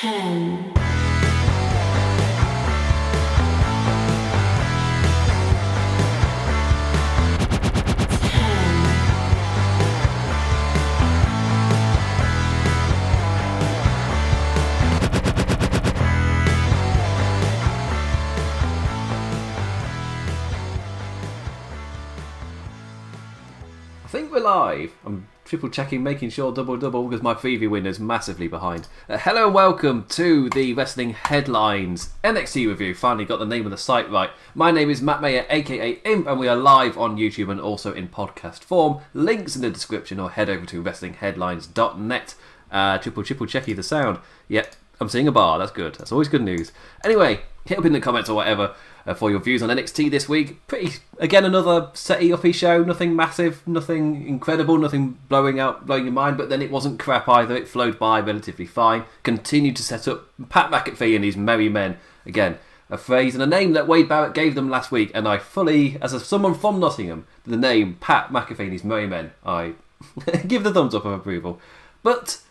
ten, I think we're live. I'm triple checking, making sure double double because my preview winner's massively behind. Uh, hello and welcome to the Wrestling Headlines NXT review. Finally got the name of the site right. My name is Matt Mayer, aka Imp, and we are live on YouTube and also in podcast form. Links in the description or head over to WrestlingHeadlines.net. Uh, triple triple checky the sound. Yep, I'm seeing a bar. That's good. That's always good news. Anyway, hit up in the comments or whatever Uh, for your views on NXT this week. Pretty again another setty uppy show. Nothing massive, nothing incredible, nothing blowing out blowing your mind. But then it wasn't crap either. It flowed by relatively fine. Continued to set up Pat McAfee and his merry men again. A phrase and a name that Wade Barrett gave them last week, and I fully, as a, someone from Nottingham, the name Pat McAfee and his merry men, I give the thumbs up of approval. But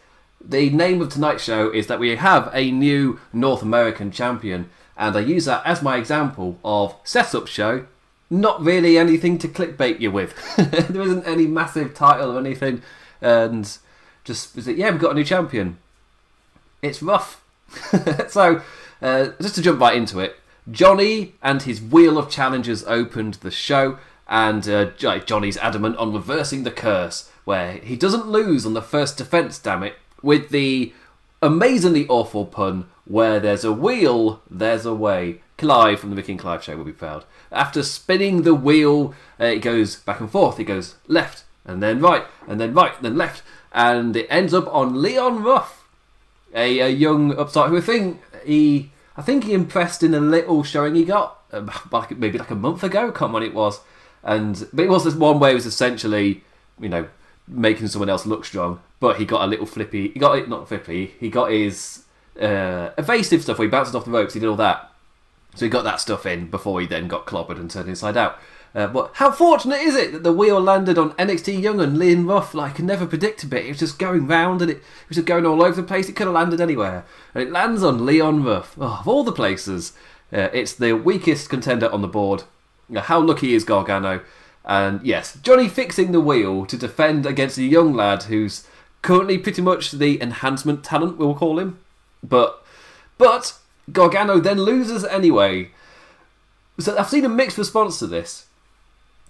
the name of tonight's show is that we have a new North American champion, and I use that as my example of setup show. Not really anything to clickbait you with. there isn't any massive title or anything, and just is it? Yeah, we've got a new champion. It's rough. so, uh, just to jump right into it, Johnny and his wheel of challenges opened the show, and uh, Johnny's adamant on reversing the curse, where he doesn't lose on the first defense. Damn it! With the amazingly awful pun, where there's a wheel, there's a way. Clive from the Mickey and Clive show will be proud. After spinning the wheel, uh, it goes back and forth. It goes left and then right and then right and then left, and it ends up on Leon Ruff, a, a young upstart who I think he, I think he impressed in a little showing he got like maybe like a month ago. Remember when it was, and but it was this one way it was essentially, you know, making someone else look strong. But he got a little flippy. He got it not flippy. He got his uh, evasive stuff where he bounced off the ropes. He did all that. So he got that stuff in before he then got clobbered and turned inside out. Uh, but how fortunate is it that the wheel landed on NXT Young and Leon Ruff? Like, I never predicted it. It was just going round and it, it was just going all over the place. It could have landed anywhere. And it lands on Leon Ruff. Oh, of all the places, uh, it's the weakest contender on the board. How lucky is Gargano? And yes, Johnny fixing the wheel to defend against a young lad who's currently pretty much the enhancement talent, we'll call him. But but Gargano then loses anyway. So I've seen a mixed response to this.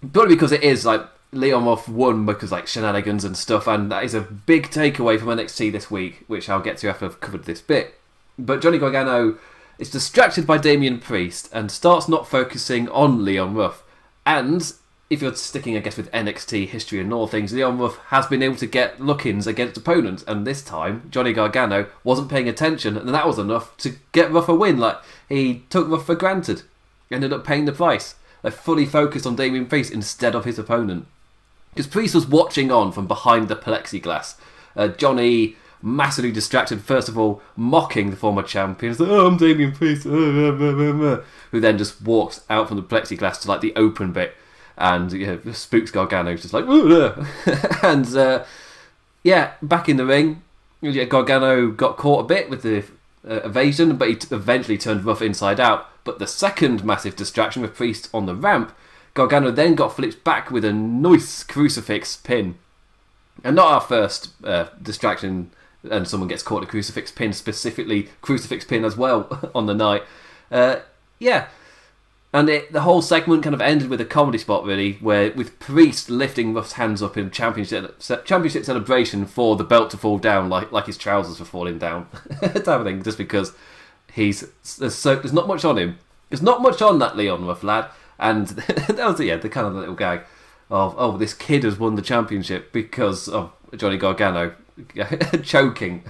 Probably because it is like Leon Ruff won because like shenanigans and stuff, and that is a big takeaway from NXT this week, which I'll get to after I've covered this bit. But Johnny Gargano is distracted by Damian Priest and starts not focusing on Leon Ruff. And if you're sticking, I guess, with NXT history and all things, Leon Ruff has been able to get look-ins against opponents, and this time Johnny Gargano wasn't paying attention, and that was enough to get Ruff a win. Like he took Ruff for granted, ended up paying the price. Like fully focused on Damian Priest instead of his opponent, because Priest was watching on from behind the plexiglass. Uh, Johnny massively distracted, first of all, mocking the former champion. Oh, I'm Damian Priest, uh, uh, uh, uh, uh," who then just walks out from the plexiglass to like the open bit and you know, spooks Gargano, just like, uh." and uh, yeah, back in the ring, yeah, Gargano got caught a bit with the uh, evasion, but he t- eventually turned Ruff inside out. But the second massive distraction with Priest on the ramp, Gargano then got flipped back with a nice crucifix pin. And not our first uh, distraction, and someone gets caught a crucifix pin, specifically crucifix pin as well on the night. Uh, yeah, and it, the whole segment kind of ended with a comedy spot, really, where with Priest lifting Ruff's hands up in championship championship celebration for the belt to fall down, like like his trousers were falling down, type of thing. Just because he's there's so there's not much on him. There's not much on that Leon Ruff lad, and that was yeah the kind of little gag of oh this kid has won the championship because of Johnny Gargano choking,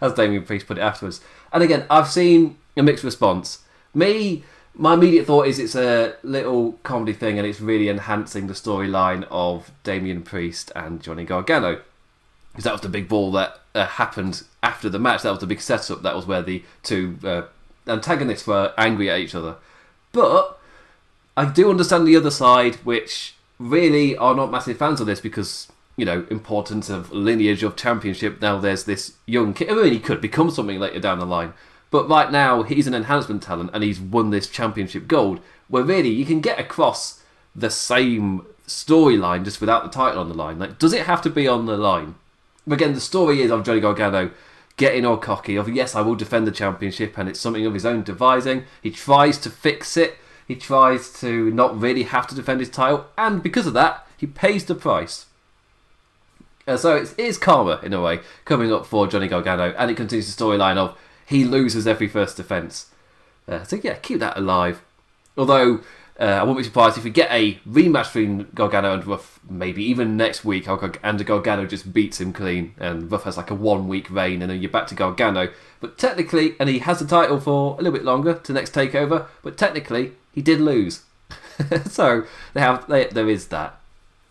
as Damian Priest put it afterwards. And again, I've seen a mixed response. Me my immediate thought is it's a little comedy thing and it's really enhancing the storyline of Damian Priest and Johnny Gargano. Because that was the big ball that uh, happened after the match. That was the big setup. That was where the two uh, antagonists were angry at each other. But I do understand the other side, which really are not massive fans of this because you know, importance of lineage of championship. Now there's this young kid. I mean, he could become something later down the line. But right now, he's an enhancement talent and he's won this championship gold. Where really, you can get across the same storyline just without the title on the line. Like, does it have to be on the line? Again, the story is of Johnny Gargano getting all cocky of yes, I will defend the championship, and it's something of his own devising. He tries to fix it. He tries to not really have to defend his title, and because of that, he pays the price. Uh, so it is karma in a way coming up for Johnny Gargano, and it continues the storyline of he loses every first defense. Uh, so yeah, keep that alive. Although uh, I wouldn't be surprised if we get a rematch between Gargano and Ruff, maybe even next week, and Gargano just beats him clean, and Ruff has like a one week reign, and then you're back to Gargano. But technically, and he has the title for a little bit longer to next takeover, but technically, he did lose. so they have they, there is that.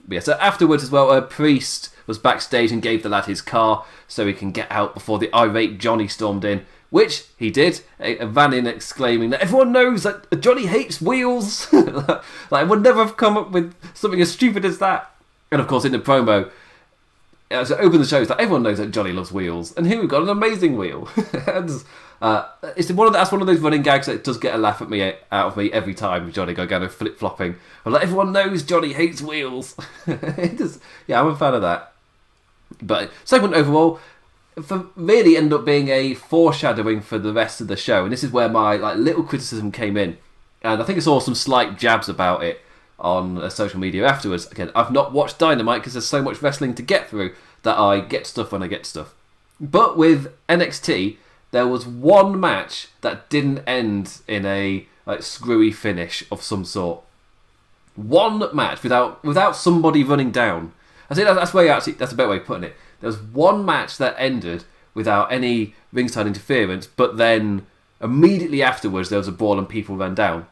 But yeah, so afterwards as well, a priest was backstage and gave the lad his car so he can get out before the irate Johnny stormed in which he did. Van in exclaiming that everyone knows that Johnny hates wheels. like, I would never have come up with something as stupid as that. And of course, in the promo, as it opened the show, it's like everyone knows that Johnny loves wheels, and here we've got an amazing wheel. and, uh, it's one of the, that's one of those running gags that does get a laugh at me out of me every time Johnny Gargano flip flopping. Like everyone knows Johnny hates wheels. yeah, I'm a fan of that. But segment overall, for really ended up being a foreshadowing for the rest of the show, and this is where my like little criticism came in, and I think I saw some slight jabs about it on uh, social media afterwards. Again, I've not watched Dynamite because there's so much wrestling to get through that I get stuff when I get stuff. But with NXT, there was one match that didn't end in a like screwy finish of some sort. One match without without somebody running down. I think that's way actually that's a better way of putting it there was one match that ended without any ringside interference, but then immediately afterwards there was a brawl and people ran down.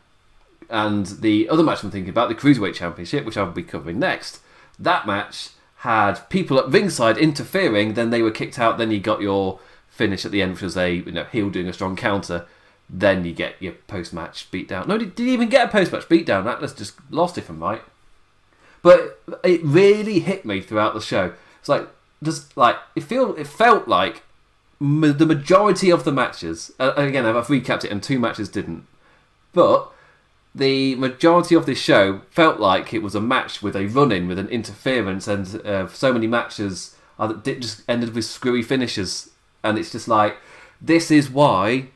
And the other match I'm thinking about, the Cruiserweight Championship, which I'll be covering next, that match had people at ringside interfering, then they were kicked out, then you got your finish at the end, which was a you know heel doing a strong counter. Then you get your post match beatdown. No, did, did even get a post match beatdown? That was just lost it from right. But it really hit me throughout the show. It's like just like it feel it felt like ma- the majority of the matches. Uh, again, I've recapped it, and two matches didn't. But the majority of this show felt like it was a match with a run-in with an interference, and uh, so many matches are, just ended with screwy finishes. And it's just like this is why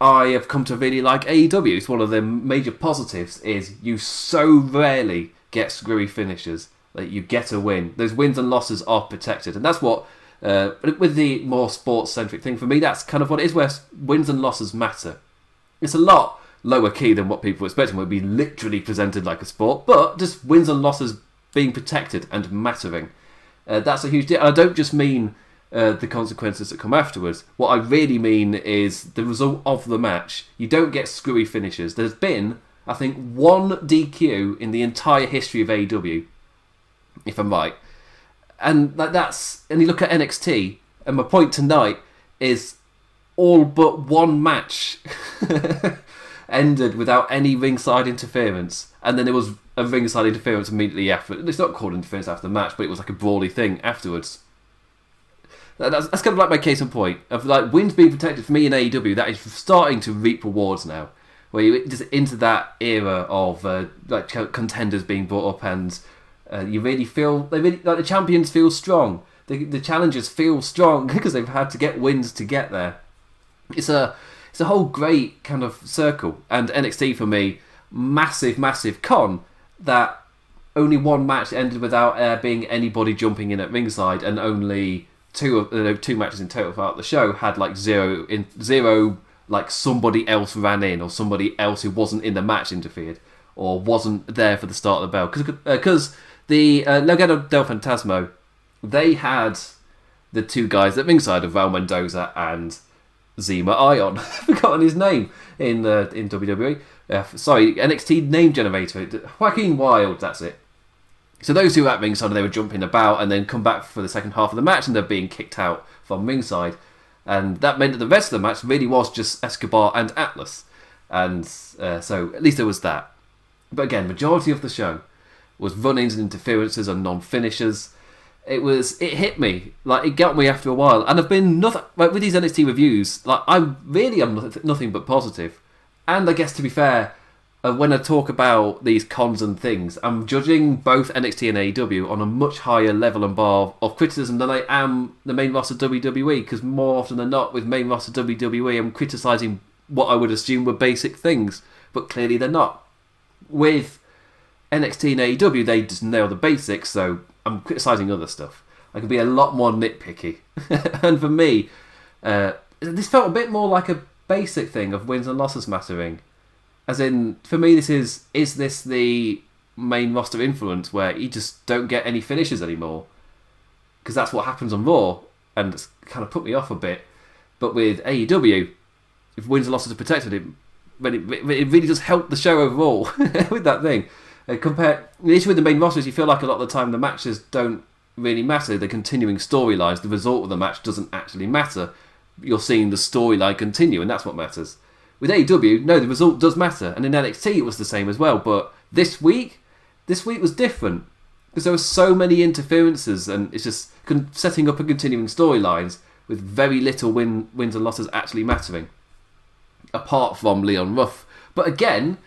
I have come to really like AEW. It's one of the major positives is you so rarely get screwy finishes that you get a win. Those wins and losses are protected, and that's what. Uh, with the more sports centric thing for me, that's kind of what it is. Where wins and losses matter. It's a lot lower key than what people expect and would be literally presented like a sport, but just wins and losses being protected and mattering. Uh, that's a huge deal. I don't just mean uh, the consequences that come afterwards. What I really mean is the result of the match. You don't get screwy finishes. There's been, I think, one DQ in the entire history of AEW if I'm right. And like that's and you look at NXT, and my point tonight is all but one match ended without any ringside interference, and then there was a ringside interference immediately after. It's not called interference after the match, but it was like a brawly thing afterwards. That's, that's kind of like my case in point of like wins being protected for me in AEW. That is starting to reap rewards now, where you just into that era of uh, like contenders being brought up and uh, you really feel they really like the champions feel strong. The the challengers feel strong because they've had to get wins to get there. It's a it's a whole great kind of circle. And NXT for me, massive massive con that only one match ended without uh, being anybody jumping in at ringside, and only two of two matches in total throughout the show had like zero in zero like somebody else ran in or somebody else who wasn't in the match interfered or wasn't there for the start of the bell because because uh, the uh, Legado del Fantasma, they had the two guys at ringside of Val Mendoza and Zema Ion. Forgotten his name in uh, in WWE. Uh, sorry, NXT name generator. Joaquin Wilde, that's it. So those two at ringside, they were jumping about and then come back for the second half of the match, and they're being kicked out from ringside, and that meant that the rest of the match really was just Escobar and Atlas, and uh, so at least there was that. But again, majority of the show was run-ins and interferences and non-finishers. it was it hit me like it got me after a while, and I've been nothing like with these NXT reviews. Like I really am nothing but positive. and I guess to be fair, uh, when I talk about these cons and things, I'm judging both NXT and AEW on a much higher level and bar of criticism than I am the main roster WWE. Because more often than not, with main roster WWE, I'm criticizing what I would assume were basic things, but clearly they're not. With NXT and AEW, they just nail the basics, so I'm criticizing other stuff. I can be a lot more nitpicky. and for me, uh, this felt a bit more like a basic thing of wins and losses mattering. As in, for me, this is is this the main roster influence where you just don't get any finishes anymore? Because that's what happens on Raw, and it's kind of put me off a bit. But with AEW, if wins and losses are protected, it, it, it really does help the show overall with that thing. Uh, compare the issue with the main roster is you feel like a lot of the time the matches don't really matter. The continuing storylines, the result of the match doesn't actually matter. You're seeing the storyline continue, and that's what matters. With AEW, no, the result does matter, and in NXT it was the same as well. But this week, this week was different because there were so many interferences, and it's just con- setting up and continuing storylines with very little win- wins and losses actually mattering, apart from Leon Ruff. But again,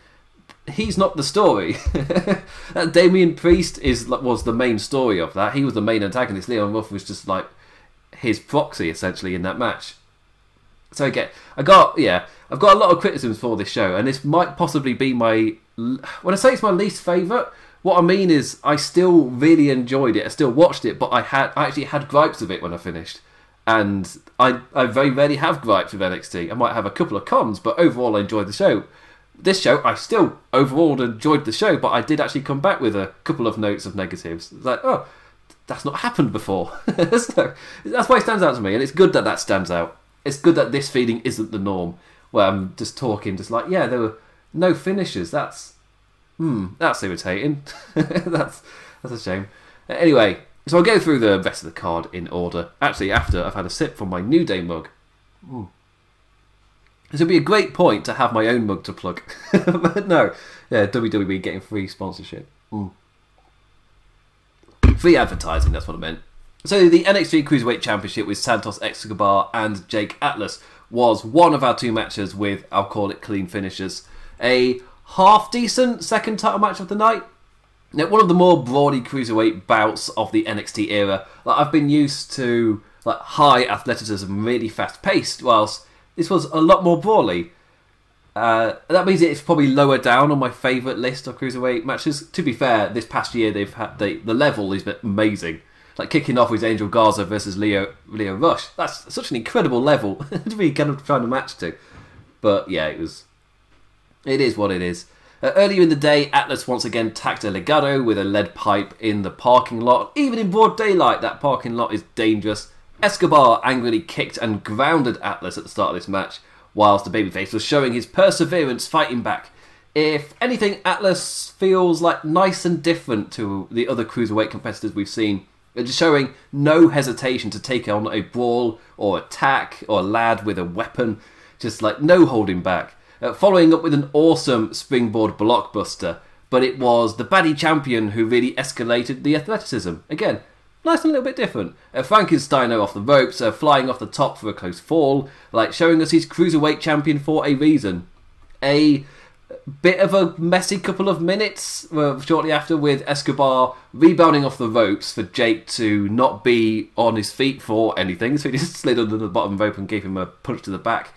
he's not the story. Uh, that Damian Priest is was the main story of that. He was the main antagonist. Leon Ruff was just like his proxy essentially in that match. So again, I got yeah, I've got a lot of criticisms for this show, and this might possibly be my when I say it's my least favorite. What I mean is, I still really enjoyed it. I still watched it, but I had I actually had gripes of it when I finished, and I I very rarely have gripes with NXT. I might have a couple of cons, but overall I enjoyed the show this show, I still overall enjoyed the show, but I did actually come back with a couple of notes of negatives. Like, oh, that's not happened before. so that's why it stands out to me, and it's good that that stands out. It's good that this feeling isn't the norm, where I'm just talking, just like, yeah, there were no finishes. That's, hmm, that's irritating. that's that's a shame. Anyway, so I'll go through the rest of the card in order. Actually, after I've had a sip from my New Day mug. This would be a great point to have my own mug to plug. but no, yeah, WWE getting free sponsorship. Mm. Free advertising, that's what I meant. So the NXT Cruiserweight Championship with Santos Escobar and Jake Atlas was one of our two matches with, I'll call it clean finishes. A half decent second title match of the night. Now, one of the more broadly cruiserweight bouts of the NXT era. Like I've been used to like high athleticism, really fast paced, whilst this was a lot more brawly. Uh, that means it's probably lower down on my favourite list of cruiserweight matches. To be fair, this past year they've had they, the level is amazing. Like kicking off with Angel Garza versus Lio Lio Rush. That's such an incredible level to be kind of trying to match to. But yeah, it was. It is what it is. Uh, earlier in the day, Atlas once again tacked a legado with a lead pipe in the parking lot. Even in broad daylight, that parking lot is dangerous. Escobar angrily kicked and grounded Atlas at the start of this match, whilst the babyface was showing his perseverance fighting back. If anything, Atlas feels like nice and different to the other cruiserweight competitors we've seen, just showing no hesitation to take on a brawl or attack or a lad with a weapon, just like no holding back. Uh, following up with an awesome springboard blockbuster, but it was the baddie champion who really escalated the athleticism. Again, nice and a little bit different. Uh, Frankensteiner off the ropes, flying off the top for a close fall, like showing us he's cruiserweight champion for a reason. A bit of a messy couple of minutes uh, shortly after with Escobar rebounding off the ropes for Jake to not be on his feet for anything, so he just slid under the bottom rope and gave him a punch to the back.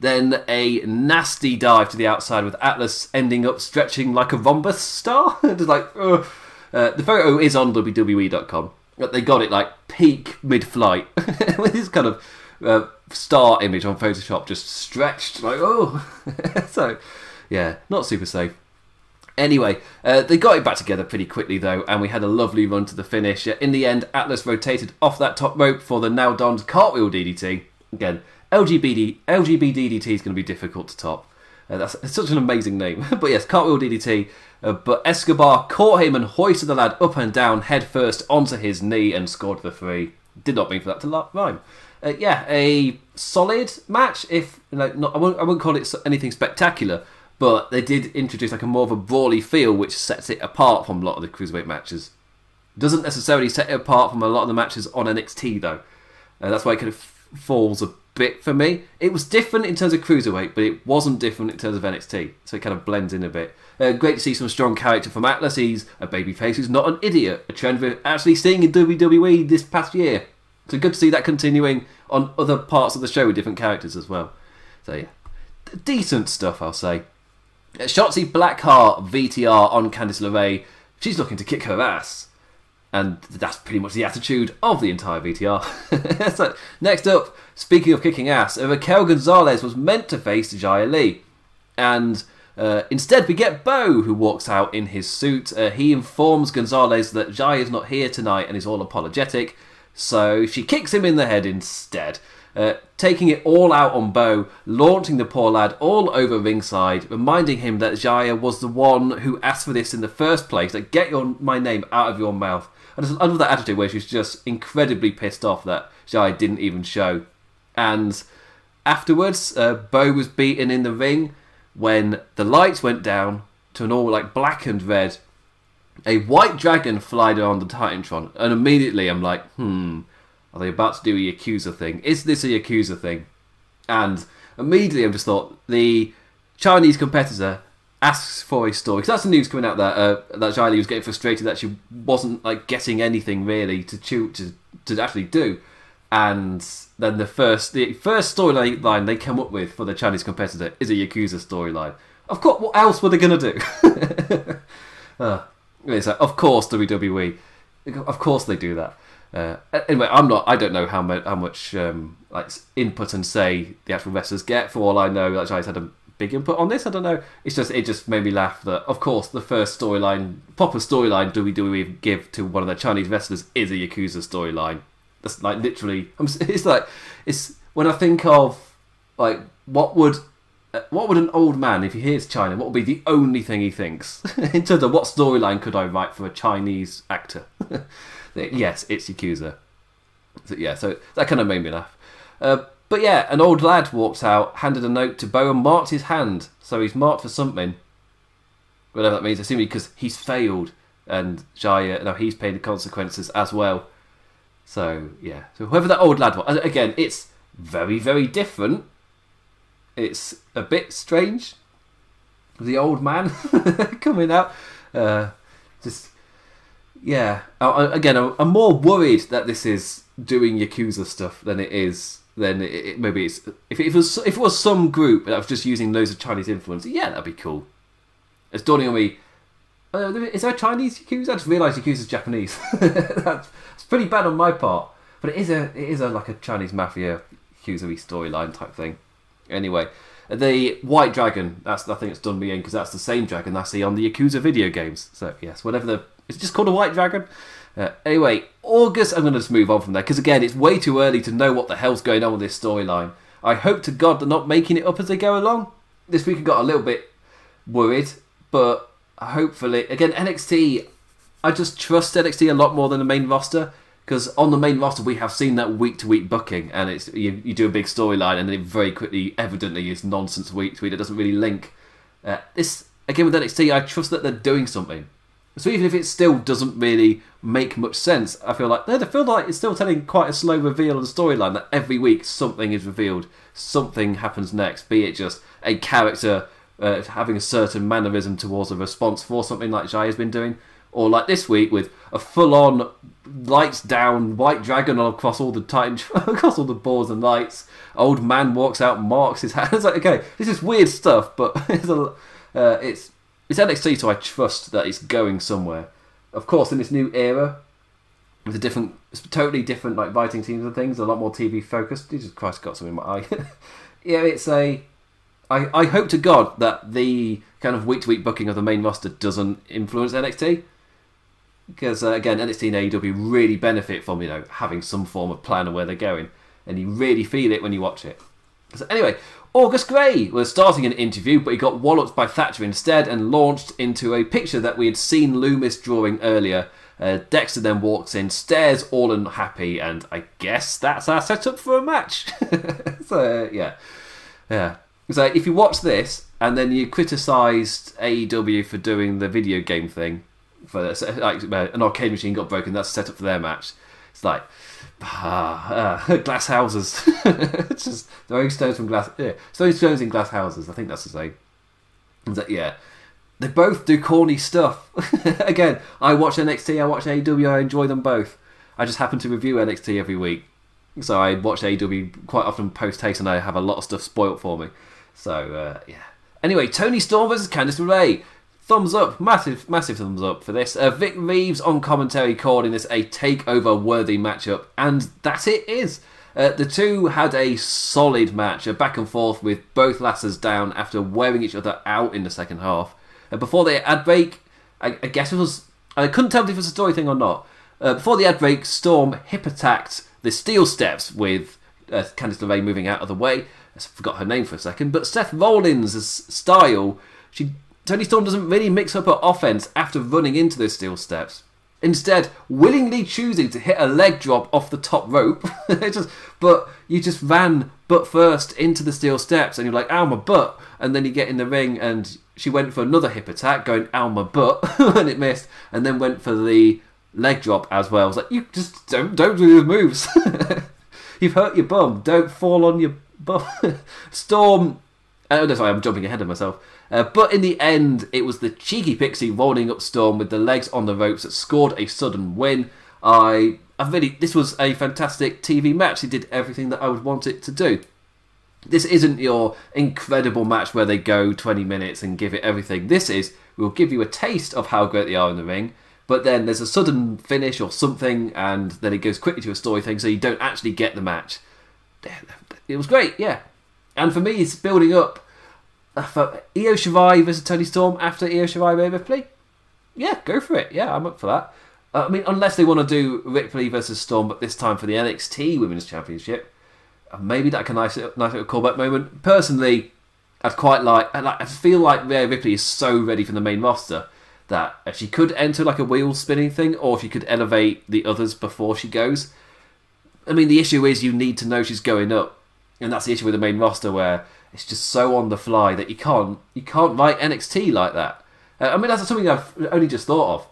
Then a nasty dive to the outside with Atlas ending up stretching like a rhombus star. just like, uh, the photo is on WWE.com they got it like peak mid-flight. With this kind of uh, star image on Photoshop just stretched like oh. So yeah not super safe. Anyway uh, they got it back together pretty quickly though and we had a lovely run to the finish. In the end Atlas rotated off that top rope for the now donned cartwheel DDT again LGBT LGBT DDT is going to be difficult to top uh, that's such an amazing name but yes cartwheel DDT uh, but Escobar caught him and hoisted the lad up and down head first onto his knee and scored the three. Did not mean for that to rhyme. Uh, yeah, a solid match. If know, not, I won't, I won't call it anything spectacular, but they did introduce like a more of a brawly feel, which sets it apart from a lot of the cruiserweight matches. Doesn't necessarily set it apart from a lot of the matches on NXT though. Uh, that's why it kind of falls bit for me. It was different in terms of cruiserweight, but it wasn't different in terms of NXT. So it kind of blends in a bit. Uh, great to see some strong character from Atlas. He's a babyface who's not an idiot. A trend we're actually seeing in WWE this past year. So good to see that continuing on other parts of the show with different characters as well. So yeah, D- decent stuff, I'll say. Uh, Shotzi Blackheart VTR on Candice LeRae. She's looking to kick her ass. And that's pretty much the attitude of the entire VTR. so, next up, speaking of kicking ass, Raquel Gonzalez was meant to face Xia Li, And uh, instead, we get Bo, who walks out in his suit. Uh, he informs Gonzalez that Xia is not here tonight and is all apologetic. So she kicks him in the head instead. Uh, taking it all out on Bo, launching the poor lad all over ringside, reminding him that Xia was the one who asked for this in the first place. Like, get your my name out of your mouth. I just love that attitude where she's just incredibly pissed off that Xia didn't even show. And afterwards, uh, Bo was beaten in the ring when the lights went down to an all like black and red. A white dragon flied on the Titantron, and immediately I'm like, hmm, are they about to do a Yakuza thing? Is this a Yakuza thing? And immediately I just thought the Chinese competitor asks for a story because that's the news coming out that uh, that Li was getting frustrated that she wasn't like getting anything really to chew, to to actually do, and then the first the first storyline they come up with for the Chinese competitor is a Yakuza storyline. Of course, what else were they gonna do? uh, it's like, of course WWE, of course they do that. Uh, anyway, I'm not. I don't know how much how much um, like input and say the actual wrestlers get. For all I know, like Xia's had a big input on this. I don't know. It's just it just made me laugh that of course the first storyline, proper storyline, do we do we give to one of the Chinese wrestlers is a Yakuza storyline. That's like literally. It's like it's when I think of like what would uh, what would an old man, if he hears China, what would be the only thing he thinks in terms of what storyline could I write for a Chinese actor? yes, it's Yakuza. So, yeah, so that kind of made me laugh. Uh, but yeah, an old lad walks out, handed a note to Bo, and marked his hand. So he's marked for something. Whatever that means, assuming because he's failed, and Xia, now he's paid the consequences as well. So yeah, so whoever that old lad was, again, it's very, very different. It's a bit strange. The old man coming out, uh, just yeah. Again, I'm, I'm more worried that this is doing Yakuza stuff than it is. Then it, it, maybe it's if it was if it was some group that was just using loads of Chinese influence, yeah, that'd be cool. It's dawning on me. Uh, is there a Chinese Yakuza? I just realised Yakuza's Japanese. that's, that's pretty bad on my part, but it is a it is a like a Chinese mafia Yakuza storyline type thing. Anyway, the White Dragon. That's the thing that's done me in because that's the same dragon I see on the Yakuza video games. So yes, whatever the it's just called a White Dragon. Uh, anyway, August. I'm going to just move on from there because again, it's way too early to know what the hell's going on with this storyline. I hope to God they're not making it up as they go along. This week I got a little bit worried, but hopefully, again, NXT. I just trust NXT a lot more than the main roster because on the main roster we have seen that week to week booking, and it's you, you do a big storyline, and then it very quickly, evidently, is nonsense week to week. It doesn't really link. Uh, this again with NXT, I trust that they're doing something. So even if it still doesn't really make much sense, I feel like I feel like it's still telling quite a slow reveal the storyline. That every week something is revealed, something happens next. Be it just a character uh, having a certain mannerism towards a response for something like Xia has been doing, or like this week with a full-on lights down white dragon across all the titan across all the boards and lights. Old man walks out, marks his hand. It's like okay, this is weird stuff, but it's a, uh, it's it's NXT, so I trust that it's going somewhere. Of course, in this new era, with a different, totally different like writing teams and things, a lot more TV focused. Jesus Christ, got something in my eye. yeah, it's a. I, I hope to God that the kind of week to week booking of the main roster doesn't influence NXT. Because uh, again, NXT and AEW really benefit from you know having some form of plan of where they're going, and you really feel it when you watch it. So anyway, August Grey was starting an interview, but he got walloped by Thatcher instead and launched into a picture that we had seen Lumis drawing earlier. Uh, Dexter then walks in, stares all unhappy, and I guess that's our setup for a match. so, yeah. Yeah. So, if you watch this and then you criticised AEW for doing the video game thing, for like an arcade machine got broken. That's set up for their match. It's like ah, uh, glass houses. just throwing stones from glass. Yeah, throwing stones in glass houses. I think that's the same. That yeah. They both do corny stuff. Again, I watch NXT, I watch AEW, I enjoy them both. I just happen to review NXT every week. So I watch AEW quite often post haste and I have a lot of stuff spoilt for me. So, uh, yeah. Anyway, Toni Storm versus Candice LeRae. Thumbs up, massive, massive thumbs up for this. Uh, Vic Reeves on commentary calling this a takeover worthy matchup, and that it is. Uh, the two had a solid match, a back and forth with both lasses down after wearing each other out in the second half. Uh, before the ad break, I, I, guess it was. I couldn't tell if it was a story thing or not. Uh, before the ad break, Storm hip attacked the steel steps with uh, Candice LeRae moving out of the way. I forgot her name for a second, but Seth Rollins' style, she Toni Storm doesn't really mix up her offense after running into those steel steps. Instead, willingly choosing to hit a leg drop off the top rope. just, but you just ran butt first into the steel steps, and you're like, "Ow my butt!" And then you get in the ring, and she went for another hip attack, going "Ow my butt," and it missed, and then went for the leg drop as well. I was like, "You just don't don't do the moves. You've hurt your bum. Don't fall on your bum." Storm. Oh, no, sorry, I'm jumping ahead of myself. Uh, but in the end, it was the cheeky pixie rolling up Storm with the legs on the ropes that scored a sudden win. I, I really, this was a fantastic TV match. It did everything that I would want it to do. This isn't your incredible match where they go 20 minutes and give it everything. This is, we'll give you a taste of how great they are in the ring, but then there's a sudden finish or something, and then it goes quickly to a story thing, so you don't actually get the match. It was great, yeah. And for me, it's building up for Io Shirai versus Toni Storm after Io Shirai Rhea Ripley. Yeah, go for it. Yeah, I'm up for that. Uh, I mean, unless they want to do Ripley versus Storm, but this time for the NXT Women's Championship, uh, maybe that can nice, nice little callback moment. Personally, I'd quite like. I, like, feel like Rhea Ripley is so ready for the main roster that she could enter like a wheel spinning thing, or if she could elevate the others before she goes. I mean, the issue is you need to know she's going up, and that's the issue with the main roster where it's just so on the fly that you can't you can't write NXT like that. Uh, I mean, that's something I've only just thought of.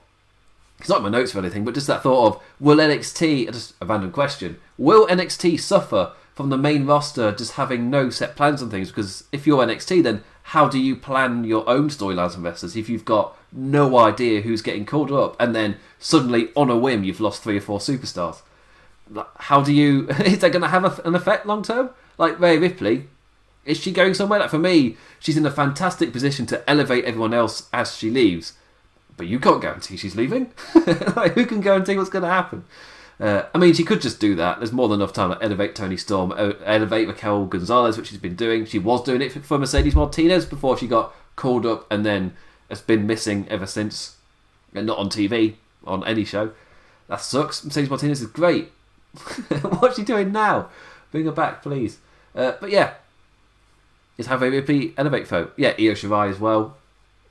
It's not in my notes or anything, but just that thought of will NXT just a random question. Will NXT suffer from the main roster just having no set plans and things? Because if you're NXT, then how do you plan your own storylines and wrestlers if you've got no idea who's getting called up and then suddenly on a whim you've lost three or four superstars? How do you? Is that going to have an effect long term? Like Rhea Ripley, is she going somewhere? Like for me, she's in a fantastic position to elevate everyone else as she leaves. But you can't guarantee she's leaving. like, who can guarantee what's going to happen? Uh, I mean, she could just do that. There's more than enough time to elevate Toni Storm, elevate Raquel Gonzalez, which she's been doing. She was doing it for Mercedes Martinez before she got called up, and then has been missing ever since. And not on TV, on any show. That sucks. Mercedes Martinez is great. What's she doing now? Bring her back, please. Uh, but yeah, is have a elevate folk. Yeah, Io Shirai as well.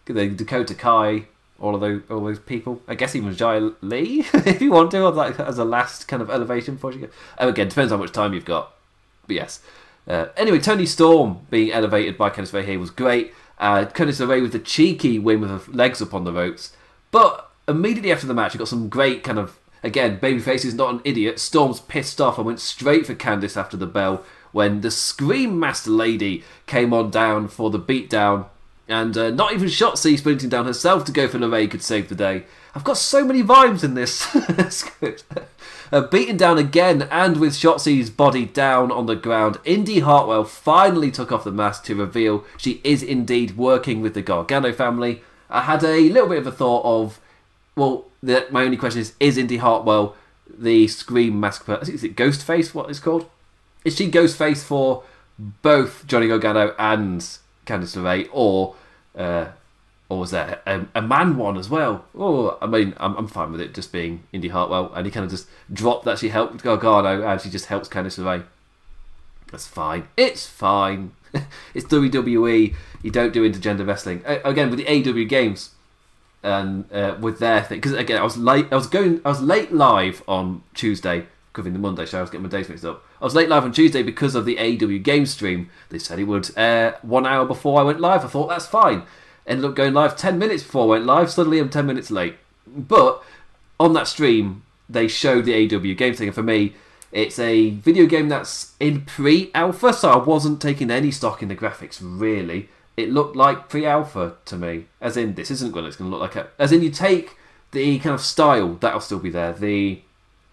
The Dakota Kai, all of those, all those people. I guess even Xia Li, if you want to, like as a last kind of elevation for you. Oh, again, depends how much time you've got. But yes. Uh, anyway, Toni Storm being elevated by Candice LeRae here was great. Uh, Candice with the cheeky win with her legs up on the ropes. But immediately after the match, you got some great kind of again, babyface is not an idiot. Storm's pissed off and went straight for Candice after the bell when the Scream Master Lady came on down for the beatdown. And uh, not even Shotzi sprinting down herself to go for LeRae could save the day. I've got so many vibes in this script. Uh, beaten down again, and with Shotzi's body down on the ground, Indi Hartwell finally took off the mask to reveal she is indeed working with the Gargano family. I had a little bit of a thought of, well, the, my only question is: Is Indi Hartwell the Scream mask? Is it Ghostface? What it's called? Is she Ghostface for both Johnny Gargano and Candice LeRae, or uh, or was there a, a, man one as well? Oh, I mean, I'm, I'm fine with it just being Indi Hartwell, and he kind of just dropped that she helped Gargano, and she just helps Candice LeRae. That's fine. It's fine. it's WWE. You don't do intergender wrestling again with the AEW games and uh, with their thing. Because again, I was late. I was going. I was late live on Tuesday covering the Monday show. I was getting my days mixed up. I was late live on Tuesday because of the AEW game stream. They said it would air one hour before I went live. I thought that's fine. Ended up going live 10 minutes before I went live. Suddenly I'm 10 minutes late. But on that stream, they showed the AEW game thing, and for me, it's a video game that's in pre-alpha, so I wasn't taking any stock in the graphics really. It looked like pre-alpha to me, as in this isn't what it's going to look like. A, as in you take the kind of style that'll still be there, the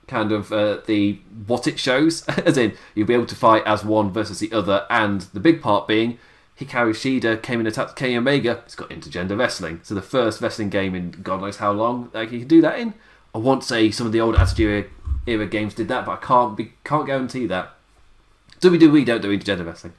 kind of uh, the what it shows, as in you'll be able to fight as one versus the other, and the big part being Hikaru Shida came in and attacked Kenny Omega. It's got intergender wrestling, so the first wrestling game in God knows how long like you can do that in. I want to say some of the old Attitude era games did that, but I can't be can't guarantee that. WWE don't do intergender wrestling.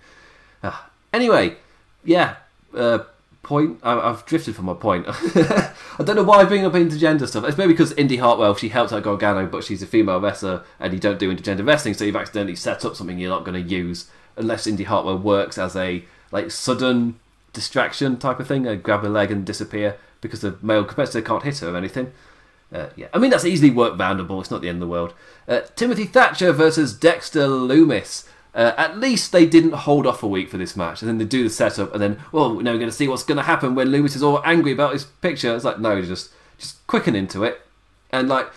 Uh, anyway, yeah. Uh, point. I, have drifted from my point. I don't know why I bring up intergender stuff. It's maybe because Indi Hartwell she helped out Gargano, but she's a female wrestler, and you don't do intergender wrestling, so you've accidentally set up something you're not going to use unless Indi Hartwell works as a like sudden distraction type of thing, and grab her leg and disappear because the male competitor can't hit her or anything. Uh, yeah, I mean that's easily work. It's not the end of the world. Uh, Timothy Thatcher versus Dexter Lumis. Uh, at least they didn't hold off a week for this match, and then they do the setup, and then well, now we're going to see what's going to happen when Lumis is all angry about his picture. It's like no, just just quicken into it, and like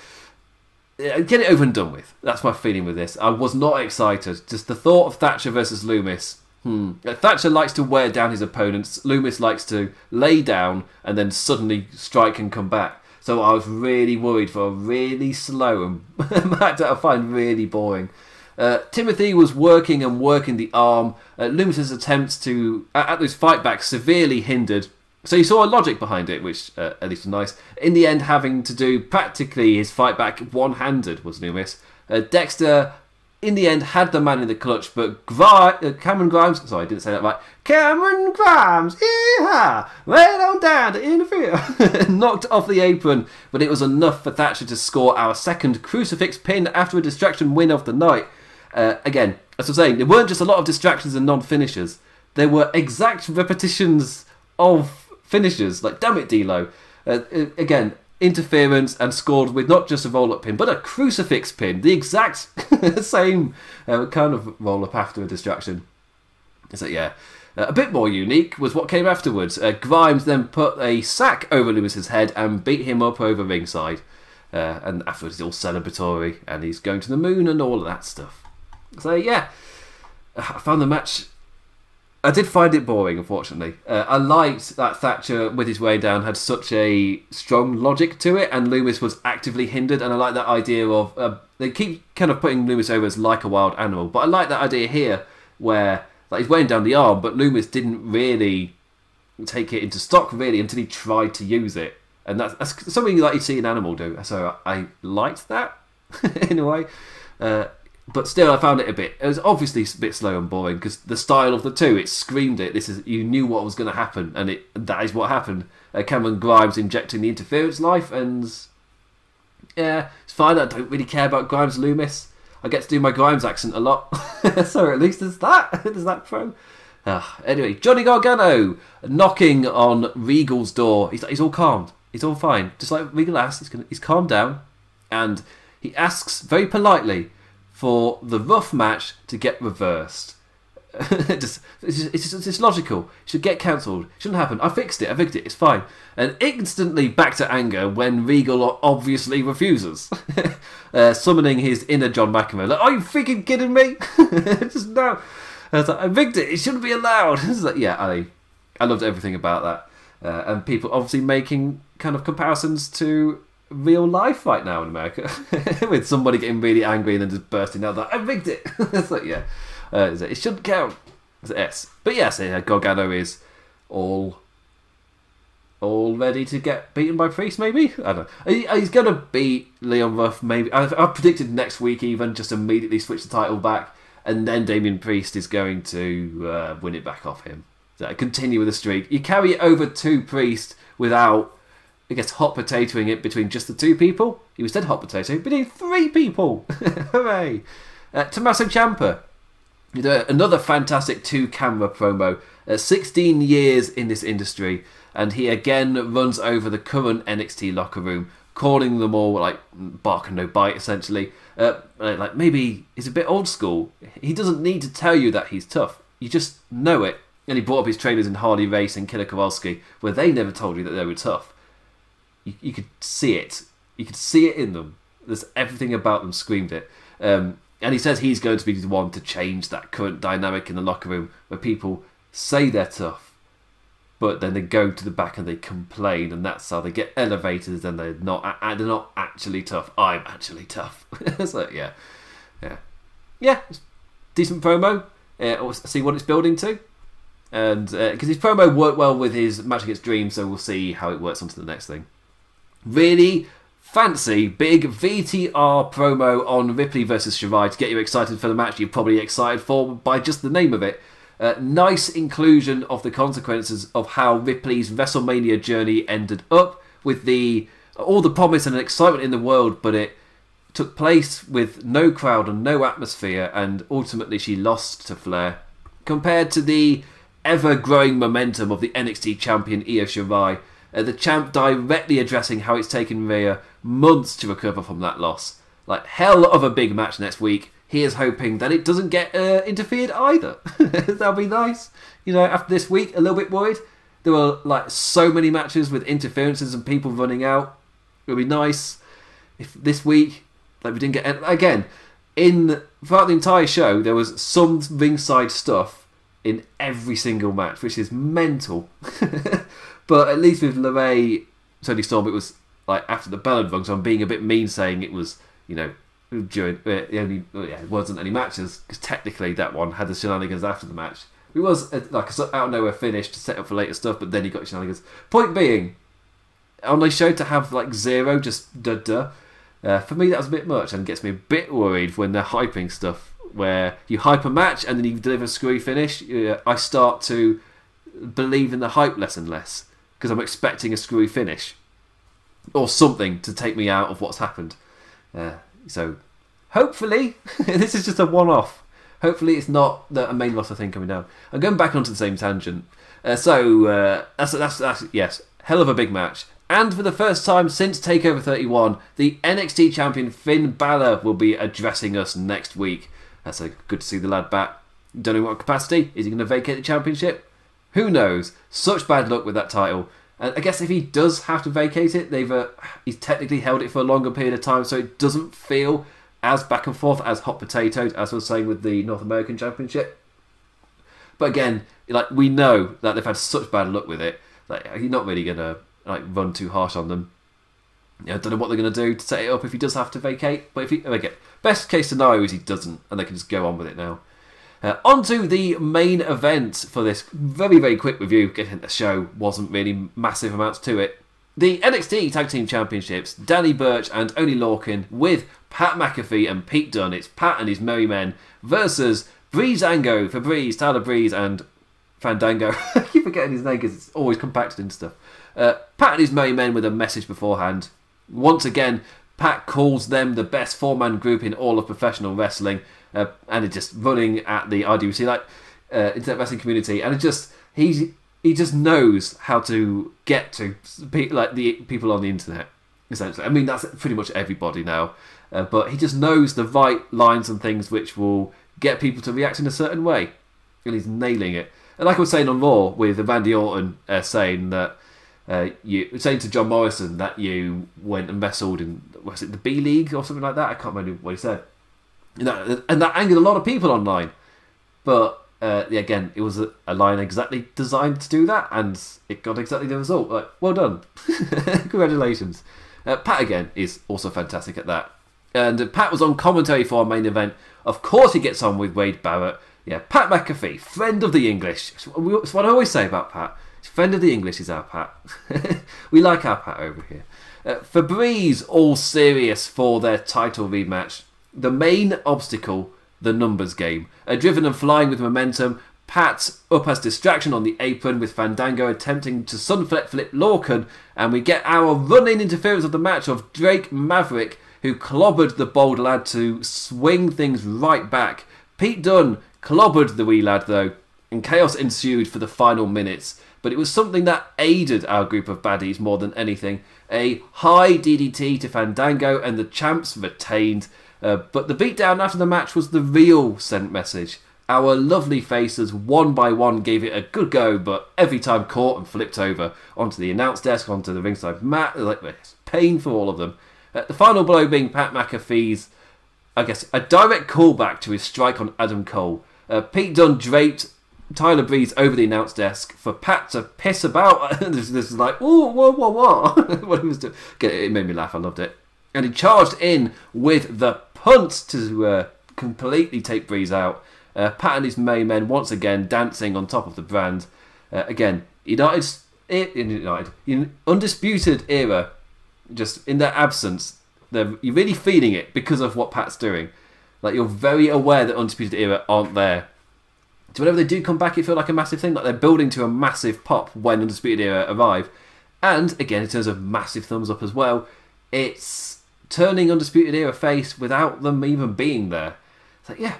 get it over and done with. That's my feeling with this. I was not excited. Just the thought of Thatcher versus Lumis. Hmm. Thatcher likes to wear down his opponents. Lumis likes to lay down and then suddenly strike and come back. So I was really worried for a really slow and match that I find really boring. Uh, Timothy was working and working the arm. Uh, Lumis's attempts to at, at those fight backs severely hindered. So you saw a logic behind it, which uh, at least was nice. In the end, having to do practically his fight back one handed was Lumis. Uh, Dexter in the end had the man in the clutch, but Gri- uh, Cameron Grimes, sorry, I didn't say that right. Cameron Grimes, yeah, right on down to interfere, knocked off the apron, but it was enough for Thatcher to score our second crucifix pin after a distraction win of the night. Uh, again, as I'm saying, there weren't just a lot of distractions and non-finishers. There were exact repetitions of finishers. Like, damn it, D'Lo. Uh, uh again, interference and scored with not just a roll up pin, but a crucifix pin, the exact same uh, kind of roll up after a distraction. So, yeah. Uh, a bit more unique was what came afterwards. Uh, Grimes then put a sack over Lumis's head and beat him up over ringside. Uh, and afterwards, he's all celebratory and he's going to the moon and all of that stuff. So, yeah, I found the match I did find it boring, unfortunately. Uh, I liked that Thatcher, with his way down, had such a strong logic to it, and Lumis was actively hindered. And I like that idea of uh, they keep kind of putting Lumis over as like a wild animal, but I like that idea here where like he's weighing down the arm, but Lumis didn't really take it into stock really until he tried to use it, and that's, that's something like you see an animal do. So I liked that in a way. Uh, but still, I found it a bit. It was obviously a bit slow and boring because the style of the two, it screamed it. This is you knew what was going to happen, and it that is what happened. Uh, Cameron Grimes injecting the interference life, and yeah, it's fine. I don't really care about Grimes Lumis. I get to do my Grimes accent a lot, so at least there's that. there's that pro. Uh, anyway, Johnny Gargano knocking on Regal's door. He's, he's all calmed. He's all fine. Just like Regal asks, he's, gonna, he's calmed down, and he asks very politely for the Ruff match to get reversed. it's, it's, just, it's, logical. It should get cancelled. Shouldn't happen. I fixed it. I fixed it. It's fine. And instantly back to anger when Regal obviously refuses, uh, summoning his inner John McEnroe. Like, are you freaking kidding me? just no. I was like, I rigged it. It shouldn't be allowed. Like, yeah, I, I loved everything about that. Uh, and people obviously making kind of comparisons to real life right now in America with somebody getting really angry and then just bursting out that I rigged it. it's like yeah, uh, it shouldn't count. It's S. But yes, yeah, Gargano is all all ready to get beaten by Priest. Maybe I don't. know. He's gonna beat Leon Ruff. Maybe I, I predicted next week even just immediately switch the title back, and then Damian Priest is going to uh, win it back off him. So continue with the streak. You carry it over to Priest without I guess hot potatoing it between just the two people. He was dead hot potato between three people. Hooray! Uh, Tommaso Ciampa. Another fantastic two camera promo. Uh, 16 years in this industry, and he again runs over the current NXT locker room, calling them all like bark and no bite, essentially. Uh, like maybe he's a bit old school. He doesn't need to tell you that he's tough. You just know it. And he brought up his trainers in Harley Race and Killer Kowalski, where they never told you that they were tough. You, you could see it. You could see it in them. There's everything about them screamed it. Um, and he says he's going to be the one to change that current dynamic in the locker room where people say they're tough, but then they go to the back and they complain, and that's how they get elevated. And they're not, and they're not actually tough. I'm actually tough. so yeah, yeah, yeah. Decent promo. Uh, see what it's building to, and because uh, his promo worked well with his match against Dream, so we'll see how it works onto the next thing. Really fancy big VTR promo on Ripley versus Shirai to get you excited for the match you're probably excited for by just the name of it. Uh, nice inclusion of the consequences of how Ripley's WrestleMania journey ended up with the all the promise and excitement in the world, but it took place with no crowd and no atmosphere, and ultimately she lost to Flair. Compared to the ever growing momentum of the NXT champion Io Shirai, uh, the champ directly addressing how it's taken Rhea months to recover from that loss. Like hell of a big match next week. He is hoping that it doesn't get uh, interfered either. That'll be nice. You know, after this week, a little bit worried. There were like so many matches with interferences and people running out. It'll be nice if this week, like we didn't get again in throughout the entire show. There was some ringside stuff in every single match, which is mental. but at least with LeRae, Toni Storm, it was like after the bell had rung, so I'm being a bit mean saying it was, you know, during uh, the only yeah, it wasn't any matches because technically that one had the shenanigans after the match. It was a, like a out of nowhere finish to set up for later stuff, but then he got shenanigans. Point being, on the show to have like zero, just duh duh. Uh, for me, that was a bit much and gets me a bit worried when they're hyping stuff where you hype a match and then you deliver a screwy finish. Uh, I start to believe in the hype less and less because I'm expecting a screwy finish or something to take me out of what's happened. Uh, so hopefully this is just a one-off. Hopefully it's not a main loss. I think coming down. I'm going back onto the same tangent. Uh, so uh, that's, that's that's yes, hell of a big match. And for the first time since Takeover 31, the NXT champion Finn Balor will be addressing us next week. That's a good to see the lad back. Don't know what capacity. Is he going to vacate the championship? Who knows? Such bad luck with that title. And I guess if he does have to vacate it, they've uh, he's technically held it for a longer period of time, so it doesn't feel as back and forth as hot potatoes, as I was saying with the North American Championship. But again, like we know that they've had such bad luck with it, like you're not really gonna like run too harsh on them. I don't know what they're gonna do to set it up if he does have to vacate. But if he okay, best case scenario is he doesn't, and they can just go on with it now. Uh, on to the main event for this very, very quick review. The show wasn't really massive amounts to it. The NXT Tag Team Championships, Danny Burch and Oney Lorcan with Pat McAfee and Pete Dunne. It's Pat and his Merry Men versus Breezango for Breeze, Tyler Breeze, and Fandango. I keep forgetting his name because it's always compacted into stuff. Uh, Pat and his Merry Men with a message beforehand. Once again, Pat calls them the best four man group in all of professional wrestling uh, and just running at the IWC like uh, internet wrestling community, and it just he's he just knows how to get to pe- like the people on the internet. Essentially, I mean that's pretty much everybody now, uh, but he just knows the right lines and things which will get people to react in a certain way, and he's nailing it. And like I was saying on Raw with Randy Orton uh, saying that. Uh, you saying to John Morrison that you went and wrestled in was it the B League or something like that? I can't remember what he said. And that, and that angered a lot of people online. But uh, again, it was a, a, line exactly designed to do that, and it got exactly the result. Like, well done, congratulations. Uh, Pat again is also fantastic at that, and uh, Pat was on commentary for our main event. Of course, he gets on with Wade Barrett. Yeah, Pat McAfee, friend of the English. That's what I always say about Pat. Friend of the English is our Pat. we like our Pat over here. Uh, all serious for their title rematch the main obstacle, the numbers game. A driven and flying with momentum, Pat up as distraction on the apron with Fandango attempting to sunflip flip Lorcan, and we get our run-in interference of the match of Drake Maverick, who clobbered the bold lad to swing things right back. Pete Dunne clobbered the wee lad though, and chaos ensued for the final minutes. But it was something that aided our group of baddies more than anything. A high DDT to Fandango, and the champs retained. Uh, but the beatdown after the match was the real sent message. Our lovely faces, one by one, gave it a good go, but every time caught and flipped over onto the announce desk, onto the ringside mat. Like, it's pain for all of them. Uh, the final blow being Pat McAfee's, I guess, a direct callback to his strike on Adam Cole. Uh, Pete Dunne draped Tyler Breeze over the announce desk for Pat to piss about. this, this is like, oh, whoa, whoa, whoa. what he was doing. It made me laugh. I loved it. And he charged in with the punt to uh, completely take Breeze out. Uh, Pat and his main men once again dancing on top of the brand. Uh, again, United's United, in undisputed era, just in their absence, you're really feeling it because of what Pat's doing. Like you're very aware that undisputed era aren't there. So whenever they do come back, it feels like a massive thing. Like they're building to a massive pop when undisputed era arrive. And again, in terms of massive thumbs up as well, it's turning undisputed era face without them even being there. It's like yeah,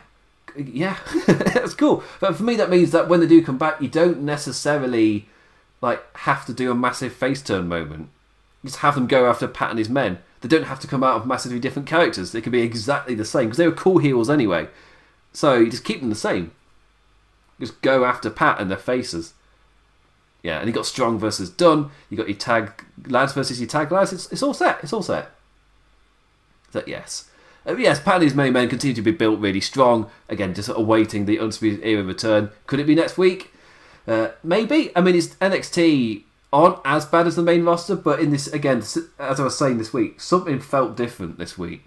yeah, that's cool. But for me, that means that when they do come back, you don't necessarily like have to do a massive face turn moment. You just have them go after Pat and his men. They don't have to come out of massively different characters. They can be exactly the same because they were cool heels anyway. So you just keep them the same. Just go after Pat and their faces. Yeah, and you got strong versus Dunne. You got your tag lads versus your tag lads. It's, it's all set. It's all set. So yes. Uh, yes, Paddy's main men continue to be built really strong. Again, just awaiting the Undisputed Era return. Could it be next week? Uh, maybe. I mean, it's NXT aren't as bad as the main roster, but in this again, as I was saying this week, something felt different this week,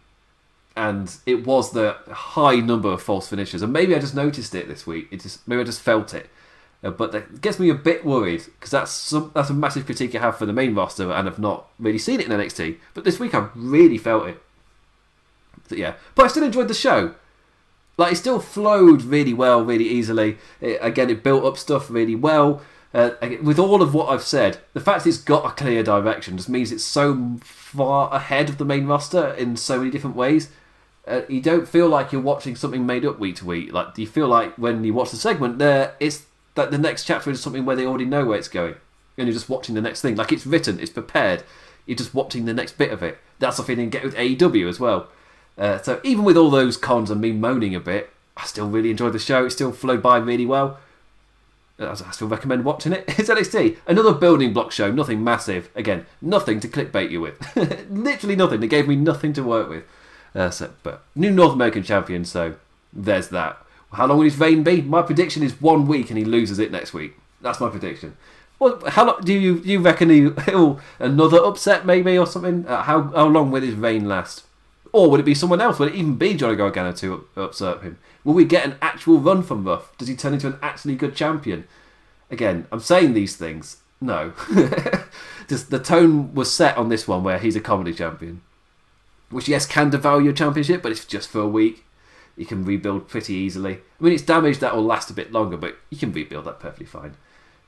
and it was the high number of false finishes. And maybe I just noticed it this week. It just maybe I just felt it. Uh, but that gets me a bit worried because that's some, that's a massive critique I have for the main roster, and I've not really seen it in NXT. But this week I've really felt it yeah, but I still enjoyed the show. Like it still flowed really well, really easily. It, again, it built up stuff really well. Uh, with all of what I've said, the fact it's got a clear direction just means it's so far ahead of the main roster in so many different ways. Uh, you don't feel like you're watching something made up week to week. Like you feel like when you watch the segment, there it's that the next chapter is something where they already know where it's going, and you're just watching the next thing. Like it's written, it's prepared. You're just watching the next bit of it. That's the feeling you get with AEW as well. Uh, so even with all those cons and me moaning a bit, I still really enjoyed the show. It still flowed by really well. Uh, I still recommend watching it. It's NXT, another building block show, nothing massive. Again, nothing to clickbait you with. Literally nothing. They gave me nothing to work with. Uh, so, but new North American champion, so there's that. How long will his reign be? My prediction is one week, and he loses it next week. That's my prediction. Well, how long do you you reckon he will another upset maybe or something? Uh, how how long will his reign last? Or would it be someone else? Would it even be Johnny Gargano to usurp him? Will we get an actual run from Ruff? Does he turn into an actually good champion? Again, I'm saying these things. No. Just the tone was set on this one where he's a comedy champion. Which, yes, can devalue your championship, but it's just for a week. You can rebuild pretty easily. I mean, it's damage that will last a bit longer, but you can rebuild that perfectly fine.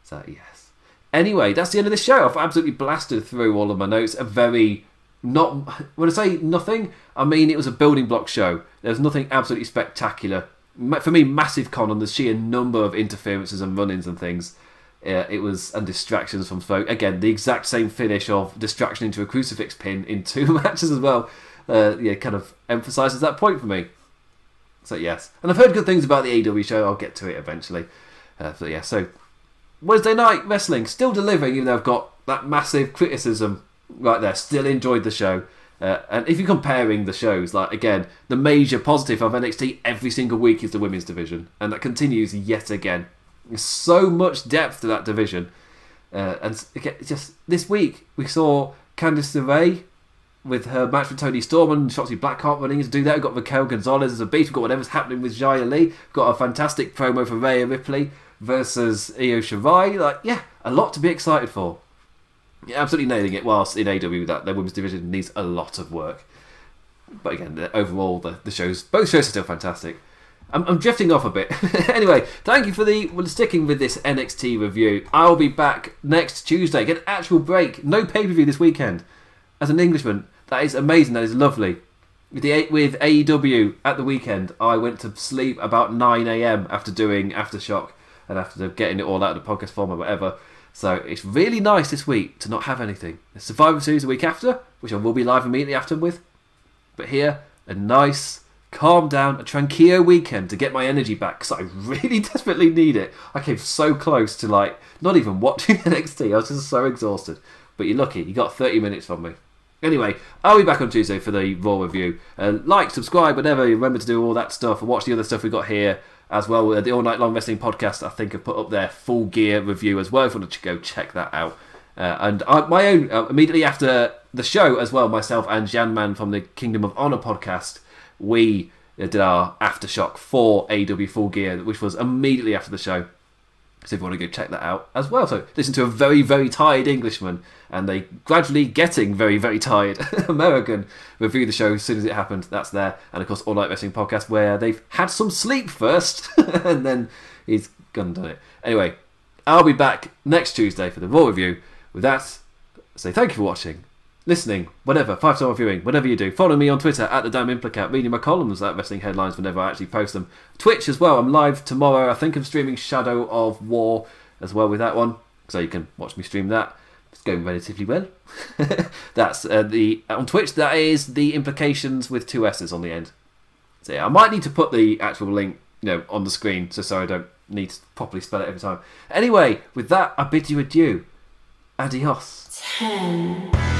So, yes. Anyway, that's the end of the show. I've absolutely blasted through all of my notes. A very not when I say nothing, I mean it was a building block show. There's nothing absolutely spectacular. For me, massive con on the sheer number of interferences and run-ins and things. Uh, it was and distractions from folk. Again, the exact same finish of distraction into a crucifix pin in two matches as well. Uh, yeah, kind of emphasises that point for me. So yes, and I've heard good things about the AEW show. I'll get to it eventually. Uh, but yeah, so Wednesday night wrestling still delivering, even though I've got that massive criticism right there. Still enjoyed the show. Uh, and if you're comparing the shows, like again, the major positive of NXT every single week is the women's division, and that continues yet again. So much depth to that division, uh, and again, just this week we saw Candice LeRae with her match with Toni Storm and Shotzi Blackheart running to do that. We've got Raquel Gonzalez as a beat. We've got whatever's happening with Xia Li. We've got a fantastic promo for Rhea Ripley versus Io Shirai. Like, yeah, a lot to be excited for. Yeah, absolutely nailing it. Whilst in AEW, that their women's division needs a lot of work. But again, overall, the, the shows, both shows are still fantastic. I'm, I'm drifting off a bit. anyway, thank you for the well, sticking with this NXT review. I'll be back next Tuesday. Get an actual break. No pay per view this weekend. As an Englishman, that is amazing. That is lovely. With, the, with AEW at the weekend, I went to sleep about 9 a.m. after doing Aftershock and after getting it all out of the podcast form or whatever. So it's really nice this week to not have anything. The Survivor Series the week after, which I will be live immediately after with. But here, a nice calm down, a tranquillo weekend to get my energy back because I really desperately need it. I came so close to like not even watching NXT. I was just so exhausted. But you're lucky, you got 30 minutes from me. Anyway, I'll be back on Tuesday for the Raw review. Uh, like, subscribe, whatever. Remember to do all that stuff and watch the other stuff we got here as well. Uh, the All Night Long Wrestling podcast, I think, have put up their full gear review as well. If you want to go check that out. Uh, and I, my own, uh, immediately after the show as well, myself and Jan Man from the Kingdom of Honor podcast, we did our aftershock for AEW Full Gear, which was immediately after the show. So if you want to go check that out as well. So listen to a very, very tired Englishman and a gradually getting very, very tired American review the show as soon as it happened. That's there. And of course, All Night Wrestling podcast where they've had some sleep first and then he's gone done it. Anyway, I'll be back next Tuesday for the Raw review. With that, say thank you for watching listening, whatever, five star viewing, whatever you do. Follow me on Twitter at the Damn Implicat, reading my columns at Wrestling Headlines whenever I actually post them. Twitch as well. I'm live tomorrow. I think I'm streaming Shadow of War as well with that one, so you can watch me stream that. It's going relatively well. That's uh, the on Twitch. That is the implications with two s's on the end. So yeah, I might need to put the actual link, you know, on the screen, so so I don't need to properly spell it every time. Anyway, with that, I bid you adieu. Adios. Ten.